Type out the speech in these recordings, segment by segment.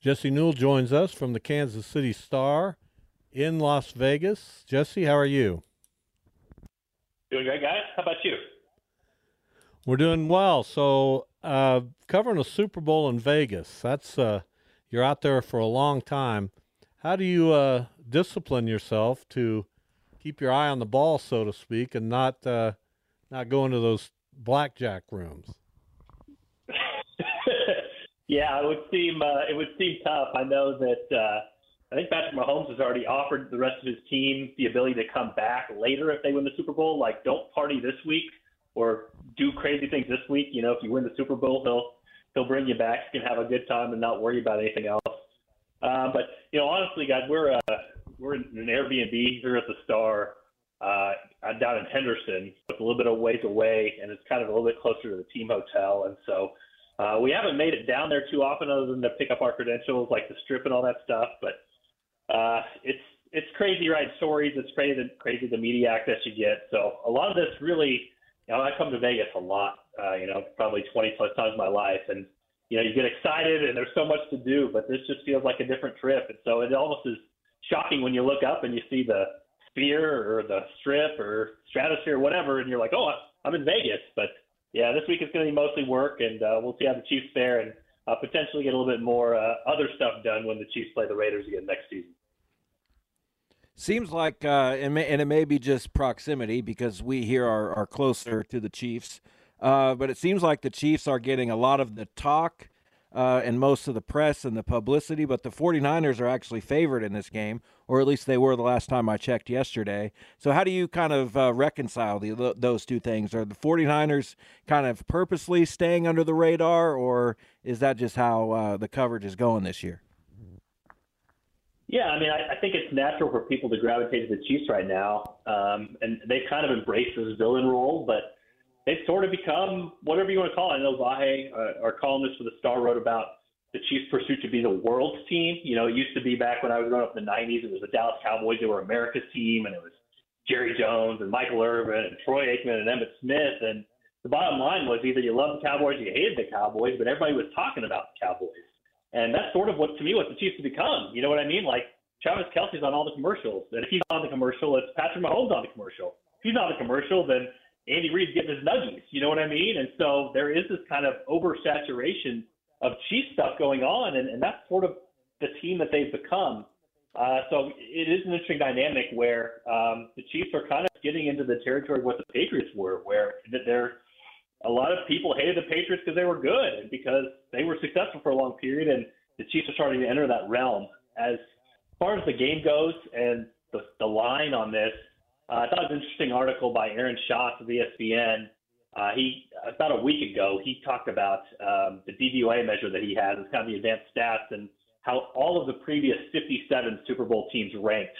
Jesse Newell joins us from the Kansas City Star in Las Vegas. Jesse, how are you? Doing great, guys. How about you? We're doing well. So, uh, covering a Super Bowl in Vegas. That's uh, you're out there for a long time. How do you uh, discipline yourself to keep your eye on the ball, so to speak, and not uh, not go into those blackjack rooms? Yeah, it would seem uh, it would seem tough. I know that uh, I think Patrick Mahomes has already offered the rest of his team the ability to come back later if they win the Super Bowl. Like, don't party this week or do crazy things this week. You know, if you win the Super Bowl, he'll he'll bring you back. You can have a good time and not worry about anything else. Uh, but you know, honestly, guys, we're uh, we're in an Airbnb here at the Star uh, down in Henderson. It's a little bit of ways away, and it's kind of a little bit closer to the team hotel. And so uh, we haven't made it down there too often, other than to pick up our credentials, like the strip and all that stuff. But uh, it's it's crazy, right? Stories. It's crazy, crazy the media access you get. So a lot of this really, you know, I come to Vegas a lot. Uh, you know, probably 20 plus times my life, and you know, you get excited and there's so much to do, but this just feels like a different trip. And so it almost is shocking when you look up and you see the sphere or the strip or stratosphere or whatever, and you're like, oh, I'm in Vegas. But yeah, this week is going to be mostly work, and uh, we'll see how the Chiefs fare and uh, potentially get a little bit more uh, other stuff done when the Chiefs play the Raiders again next season. Seems like, uh, and, may, and it may be just proximity because we here are, are closer to the Chiefs, uh, but it seems like the Chiefs are getting a lot of the talk uh, and most of the press and the publicity, but the 49ers are actually favored in this game, or at least they were the last time I checked yesterday. So, how do you kind of uh, reconcile the, those two things? Are the 49ers kind of purposely staying under the radar, or is that just how uh, the coverage is going this year? Yeah, I mean, I, I think it's natural for people to gravitate to the Chiefs right now, um, and they kind of embrace this villain role, but they've sort of become whatever you want to call it. I know Vahe, uh, our columnist for the Star, wrote about the Chiefs' pursuit to be the world's team. You know, it used to be back when I was growing up in the '90s. It was the Dallas Cowboys; they were America's team, and it was Jerry Jones and Michael Irvin and Troy Aikman and Emmitt Smith. And the bottom line was either you loved the Cowboys or you hated the Cowboys, but everybody was talking about the Cowboys. And that's sort of what, to me, what the Chiefs have become. You know what I mean? Like Travis Kelce's on all the commercials, and if he's on the commercial, it's Patrick Mahomes on the commercial. If he's on the commercial, then Andy Reid's getting his nuggies. You know what I mean? And so there is this kind of oversaturation of Chiefs stuff going on, and, and that's sort of the team that they've become. Uh, so it is an interesting dynamic where um, the Chiefs are kind of getting into the territory of what the Patriots were, where they're a lot of people hated the Patriots because they were good and because they were successful for a long period, and the Chiefs are starting to enter that realm. As far as the game goes and the, the line on this, uh, I thought it was an interesting article by Aaron Schatz of ESPN. Uh, he about a week ago he talked about um, the DVOA measure that he has. It's kind of the advanced stats and how all of the previous 57 Super Bowl teams ranked,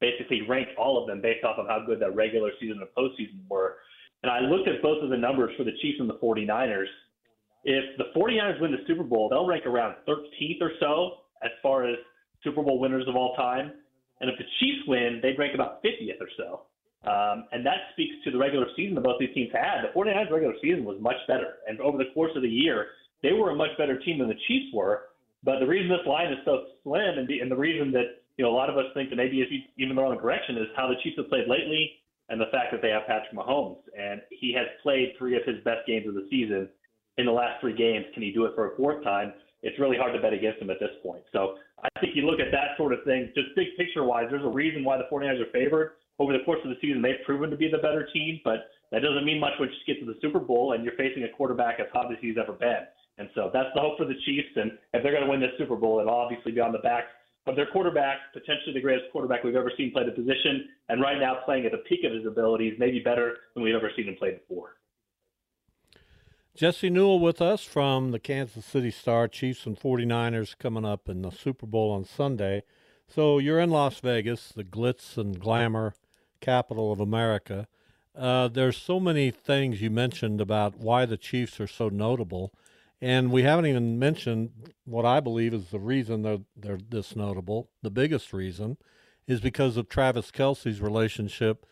basically ranked all of them based off of how good that regular season and postseason were. And I looked at both of the numbers for the Chiefs and the 49ers. If the 49ers win the Super Bowl, they'll rank around 13th or so as far as Super Bowl winners of all time. And if the Chiefs win, they'd rank about 50th or so. Um, and that speaks to the regular season that both these teams had. The 49ers regular season was much better. And over the course of the year, they were a much better team than the Chiefs were. But the reason this line is so slim and the, and the reason that you know a lot of us think that maybe it's even the wrong direction is how the Chiefs have played lately and the fact that they have Patrick Mahomes. And he has played three of his best games of the season in the last three games. Can he do it for a fourth time? It's really hard to bet against him at this point. So I think you look at that sort of thing, just big picture wise, there's a reason why the 49ers are favored over the course of the season, they've proven to be the better team, but that doesn't mean much once you get to the Super Bowl and you're facing a quarterback as hot as he's ever been. And so that's the hope for the Chiefs. And if they're going to win this Super Bowl, it'll obviously be on the backs of their quarterback, potentially the greatest quarterback we've ever seen play the position, and right now playing at the peak of his abilities, maybe better than we've ever seen him play before. Jesse Newell with us from the Kansas City Star, Chiefs and 49ers coming up in the Super Bowl on Sunday. So you're in Las Vegas, the glitz and glamour capital of America. Uh, there's so many things you mentioned about why the Chiefs are so notable, and we haven't even mentioned what I believe is the reason they're, they're this notable. The biggest reason is because of Travis Kelce's relationship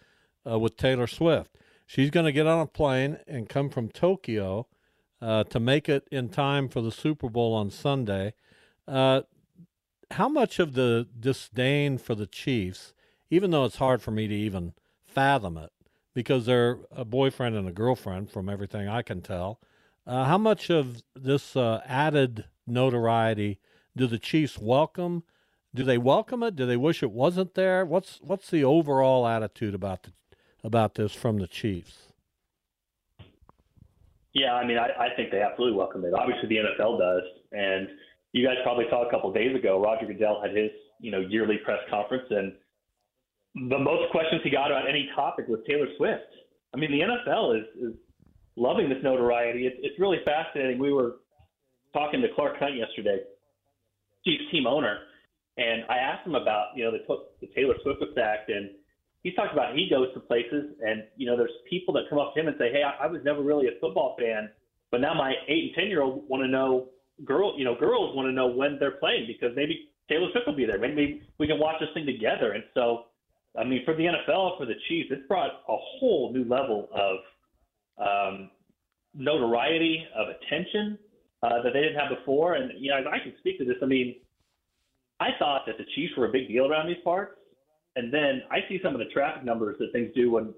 uh, with Taylor Swift. She's going to get on a plane and come from Tokyo uh, to make it in time for the Super Bowl on Sunday. Uh, how much of the disdain for the Chiefs, even though it's hard for me to even fathom it, because they're a boyfriend and a girlfriend, from everything I can tell, uh, how much of this uh, added notoriety do the Chiefs welcome? Do they welcome it? Do they wish it wasn't there? What's what's the overall attitude about the about this from the Chiefs? Yeah, I mean, I, I think they absolutely welcome it. Obviously, the NFL does, and you guys probably saw a couple days ago. Roger Goodell had his you know yearly press conference, and the most questions he got on any topic was Taylor Swift. I mean, the NFL is is loving this notoriety. It's it's really fascinating. We were talking to Clark Hunt yesterday, Chiefs team owner, and I asked him about you know the, the Taylor Swift effect and he talked about he goes to places and you know there's people that come up to him and say, hey, I, I was never really a football fan, but now my eight and ten year old want to know girl, you know, girls want to know when they're playing because maybe Taylor Swift will be there. Maybe we can watch this thing together. And so, I mean, for the NFL, for the Chiefs, it's brought a whole new level of um, notoriety, of attention uh, that they didn't have before. And you know, I can speak to this. I mean, I thought that the Chiefs were a big deal around these parts. And then I see some of the traffic numbers that things do when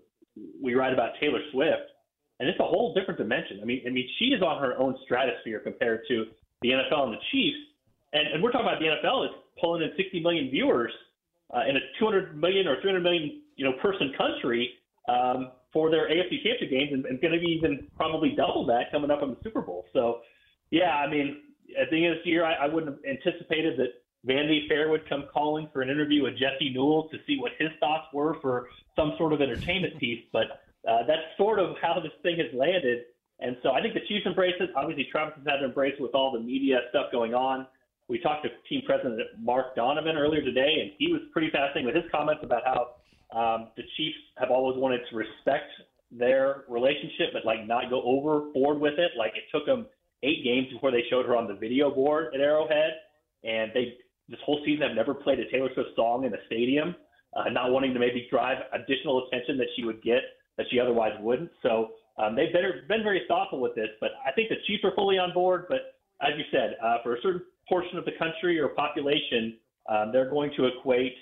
we write about Taylor Swift, and it's a whole different dimension. I mean, I mean, she is on her own stratosphere compared to the NFL and the Chiefs. And, and we're talking about the NFL is pulling in 60 million viewers uh, in a 200 million or 300 million you know person country um, for their AFC Championship games, and, and going to be even probably double that coming up in the Super Bowl. So, yeah, I mean, at the end of this year, I, I wouldn't have anticipated that Vanity Fair would come calling for an interview with Jesse Newell to see what his thoughts were for some sort of entertainment piece. But uh, that's sort of how this thing has landed. And so I think the Chiefs embrace it. Obviously, Travis has had to embrace it with all the media stuff going on. We talked to team president Mark Donovan earlier today, and he was pretty fascinating with his comments about how um, the Chiefs have always wanted to respect their relationship, but like not go overboard with it. Like it took them eight games before they showed her on the video board at Arrowhead, and they this whole season have never played a Taylor Swift song in a stadium, uh, not wanting to maybe drive additional attention that she would get that she otherwise wouldn't. So um, they've been, been very thoughtful with this, but I think the Chiefs are fully on board. But as you said, uh, for a certain portion of the country or population, um, they're going to equate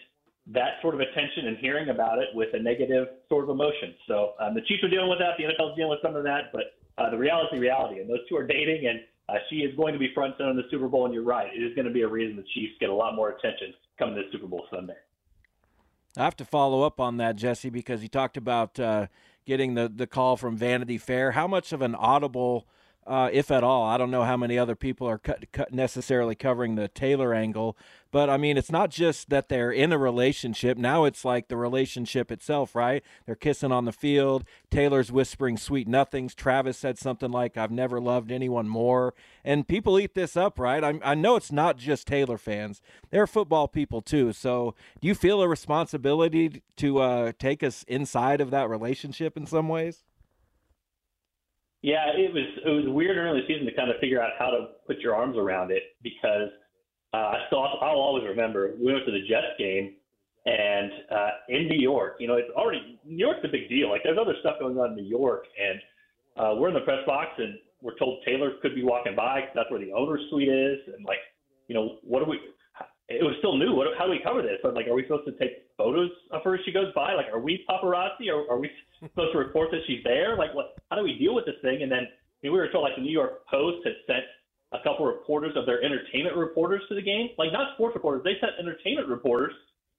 that sort of attention and hearing about it with a negative sort of emotion. So um, the Chiefs are dealing with that. The NFL is dealing with some of that, but uh, the reality reality. And those two are dating, and uh, she is going to be front center in the Super Bowl, and you're right. It is going to be a reason the Chiefs get a lot more attention coming to Super Bowl Sunday. I have to follow up on that, Jesse, because you talked about uh, getting the, the call from Vanity Fair. How much of an audible – uh, if at all. I don't know how many other people are cut necessarily covering the Taylor angle, but I mean, it's not just that they're in a relationship. Now it's like the relationship itself, right? They're kissing on the field. Taylor's whispering sweet nothings. Travis said something like, I've never loved anyone more. And people eat this up, right? I, I know it's not just Taylor fans, they're football people too. So do you feel a responsibility to uh, take us inside of that relationship in some ways? Yeah, it was it was weird early season to kind of figure out how to put your arms around it because uh, I still I'll always remember we went to the Jets game and uh, in New York, you know, it's already New York's a big deal. Like there's other stuff going on in New York, and uh, we're in the press box and we're told Taylor could be walking by because that's where the owner's suite is, and like, you know, what do we? It was still new. What, how do we cover this? But like, are we supposed to take photos of her as she goes by? Like, are we paparazzi? Or are we supposed to report that she's there? Like, what? How do we deal with this thing? And then I mean, we were told like the New York Post had sent a couple reporters of their entertainment reporters to the game, like not sports reporters. They sent entertainment reporters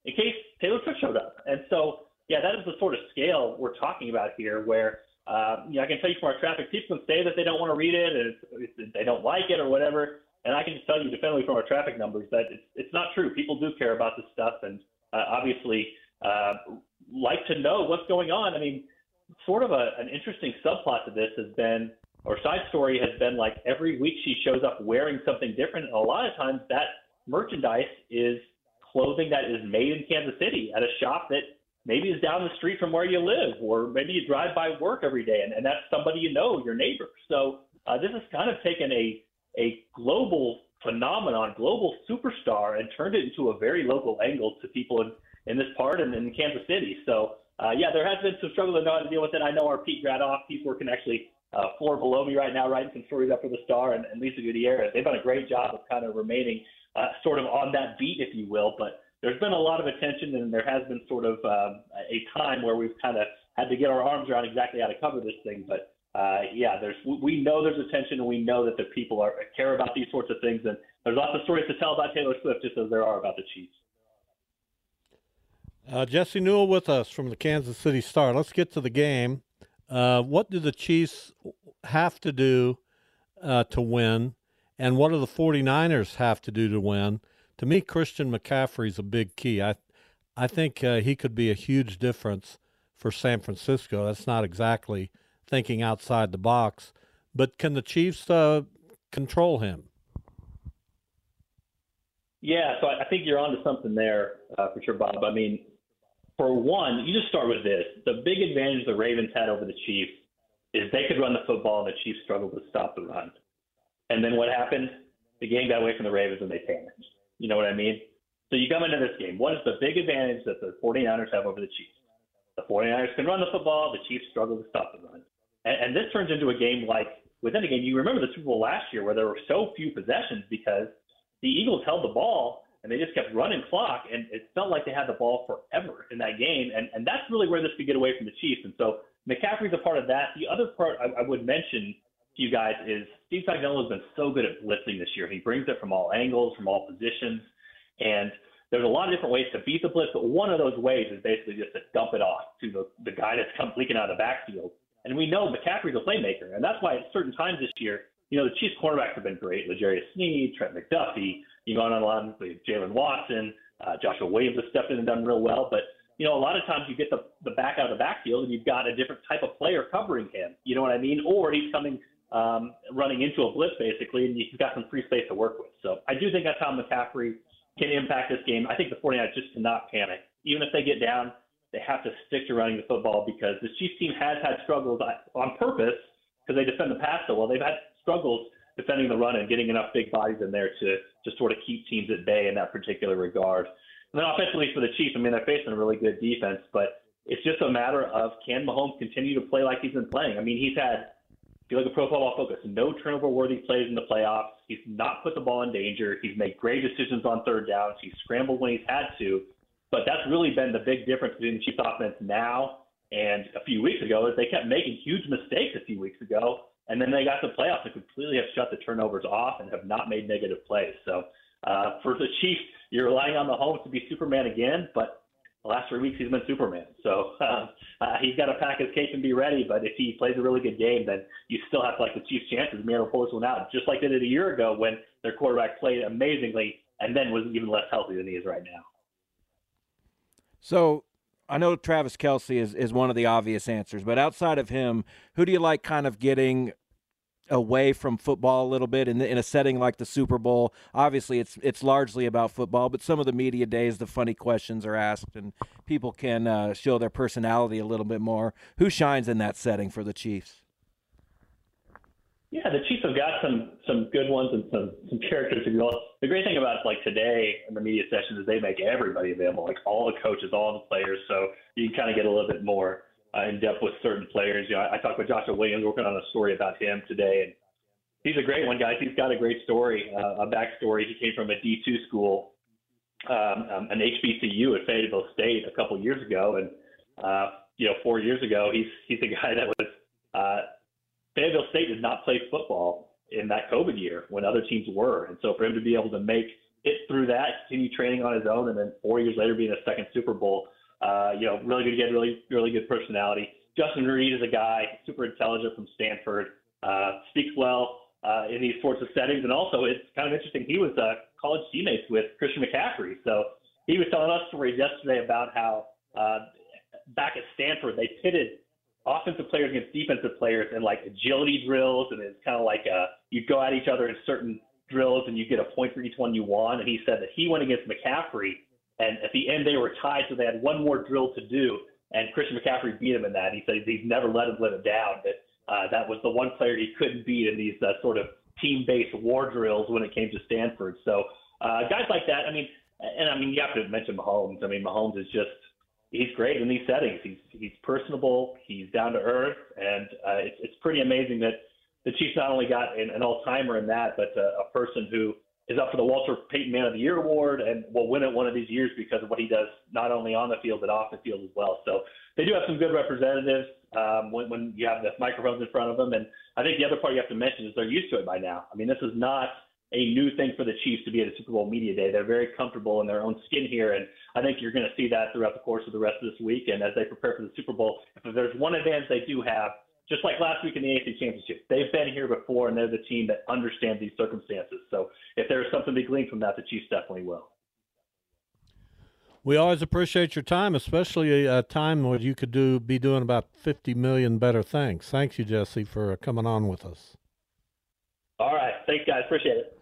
in case Taylor Swift showed up. And so, yeah, that is the sort of scale we're talking about here, where uh, you know, I can tell you from our traffic, people can say that they don't want to read it and they don't like it or whatever. And I can just tell you definitively from our traffic numbers that it's, it's not true. People do care about this stuff and uh, obviously uh, like to know what's going on. I mean, sort of a, an interesting subplot to this has been our side story has been like every week she shows up wearing something different. And a lot of times that merchandise is clothing that is made in Kansas City at a shop that maybe is down the street from where you live, or maybe you drive by work every day, and, and that's somebody you know, your neighbor. So uh, this has kind of taken a a global phenomenon, global superstar, and turned it into a very local angle to people in, in this part and in Kansas City. So uh, yeah, there has been some struggle to know how to deal with it. I know our Pete Grathoff, he's working actually uh, floor below me right now, writing some stories up for the Star, and, and Lisa Gutierrez. They've done a great job of kind of remaining uh, sort of on that beat, if you will. But there's been a lot of attention, and there has been sort of um, a time where we've kind of had to get our arms around exactly how to cover this thing. But uh, yeah, there's we know there's attention, and we know that the people are care about these sorts of things, and there's lots of stories to tell about Taylor Swift, just as there are about the Chiefs. Uh, Jesse Newell with us from the Kansas City Star. Let's get to the game. Uh, what do the Chiefs have to do uh, to win? And what do the 49ers have to do to win? To me, Christian McCaffrey's a big key. I, I think uh, he could be a huge difference for San Francisco. That's not exactly thinking outside the box, but can the Chiefs uh, control him? Yeah, so I think you're onto something there uh, for sure, Bob. I mean, for one, you just start with this. The big advantage the Ravens had over the Chiefs is they could run the football and the Chiefs struggled to stop the run. And then what happened? The game got away from the Ravens and they panicked. You know what I mean? So you come into this game. What is the big advantage that the 49ers have over the Chiefs? The 49ers can run the football. The Chiefs struggle to stop the run. And, and this turns into a game like within a game. You remember the Super Bowl last year where there were so few possessions because the Eagles held the ball and they just kept running clock, and it felt like they had the ball forever in that game, and and that's really where this could get away from the Chiefs. And so McCaffrey's a part of that. The other part I, I would mention to you guys is Steve Spagnuolo has been so good at blitzing this year. He brings it from all angles, from all positions, and there's a lot of different ways to beat the blitz, but one of those ways is basically just to dump it off to the, the guy that's come leaking out of the backfield. And we know McCaffrey's a playmaker, and that's why at certain times this year, you know, the Chiefs cornerbacks have been great. L'Jarius Sneed, Trent McDuffie, you go on a lot with Jaylen Watson, uh, Joshua Williams has stepped in and done real well. But you know, a lot of times you get the the back out of the backfield and you've got a different type of player covering him. You know what I mean? Or he's coming um, running into a blitz basically, and you've got some free space to work with. So I do think that's how McCaffrey can impact this game. I think the 49ers just cannot panic. Even if they get down, they have to stick to running the football because the Chiefs team has had struggles on purpose because they defend the pass so well. They've had struggles defending the run and getting enough big bodies in there to to sort of keep teams at bay in that particular regard. And then offensively for the Chiefs, I mean they're facing a really good defense, but it's just a matter of can Mahomes continue to play like he's been playing. I mean he's had if you look at Pro Football Focus, no turnover worthy plays in the playoffs. He's not put the ball in danger. He's made great decisions on third downs. He's scrambled when he's had to. But that's really been the big difference between the Chiefs offense now and a few weeks ago is they kept making huge mistakes a few weeks ago and then they got the playoffs and completely have shut the turnovers off and have not made negative plays. So uh, for the Chiefs, you're relying on Mahomes to be Superman again, but the last three weeks he's been Superman. So uh, uh, he's got to pack his cape and be ready. But if he plays a really good game, then you still have to like the Chiefs' chances. Maybe pull this one out, just like they did a year ago when their quarterback played amazingly and then was even less healthy than he is right now. So I know Travis Kelce is, is one of the obvious answers, but outside of him, who do you like kind of getting away from football a little bit in, the, in a setting like the Super Bowl? Obviously, it's it's largely about football, but some of the media days, the funny questions are asked, and people can uh, show their personality a little bit more. Who shines in that setting for the Chiefs? Yeah, the Chiefs have got some some good ones and some some characters. You will. The great thing about like today in the media sessions is they make everybody available, like all the coaches, all the players, so you can kind of get a little bit more uh, in depth with certain players. You know, I, I talked with Joshua Williams working on a story about him today, and he's a great one, guys. He's got a great story, uh, a backstory. He came from a D2 school, um, um, an HBCU at Fayetteville State a couple years ago, and uh, you know, four years ago, he's he's the guy that was. Fayetteville State did not play football in that COVID year when other teams were, and so for him to be able to make it through that, continue training on his own, and then four years later being a second Super Bowl, uh, you know, really good again, really really good personality. Justin Reid is a guy super intelligent from Stanford, uh, speaks well uh, in these sorts of settings, and also it's kind of interesting. He was uh, college teammates with Christian McCaffrey, so he was telling us stories yesterday about how uh, back at Stanford they pitted offensive players against defensive players and like agility drills, and it's kind of like uh, you go at each other in certain drills and you get a point for each one you won. And he said that he went against McCaffrey, and at the end they were tied, so they had one more drill to do. And Christian McCaffrey beat him in that. He said he's never let him live it down. That uh, that was the one player he couldn't beat in these uh, sort of team-based war drills when it came to Stanford. So uh, guys like that. I mean, and I mean you have to mention Mahomes. I mean Mahomes is just he's great in these settings. He's he's personable. He's down to earth, and uh, it's it's pretty amazing that the Chiefs not only got an, an all-timer in that, but uh, a person who is up for the Walter Payton Man of the Year award and will win it one of these years because of what he does not only on the field but off the field as well. So they do have some good representatives um, when, when you have the microphones in front of them. And I think the other part you have to mention is they're used to it by now. I mean, this is not a new thing for the Chiefs to be at a Super Bowl media day. They're very comfortable in their own skin here, and I think you're going to see that throughout the course of the rest of this week. And as they prepare for the Super Bowl, if there's one advantage they do have, just like last week in the AFC Championship, they've been here before, and they're the team that understands these circumstances. So if there's something to glean from that, the Chiefs definitely will. We always appreciate your time, especially a time where you could do be doing about 50 million better things. Thanks you, Jesse, for coming on with us. All right. Thanks, guys. Appreciate it.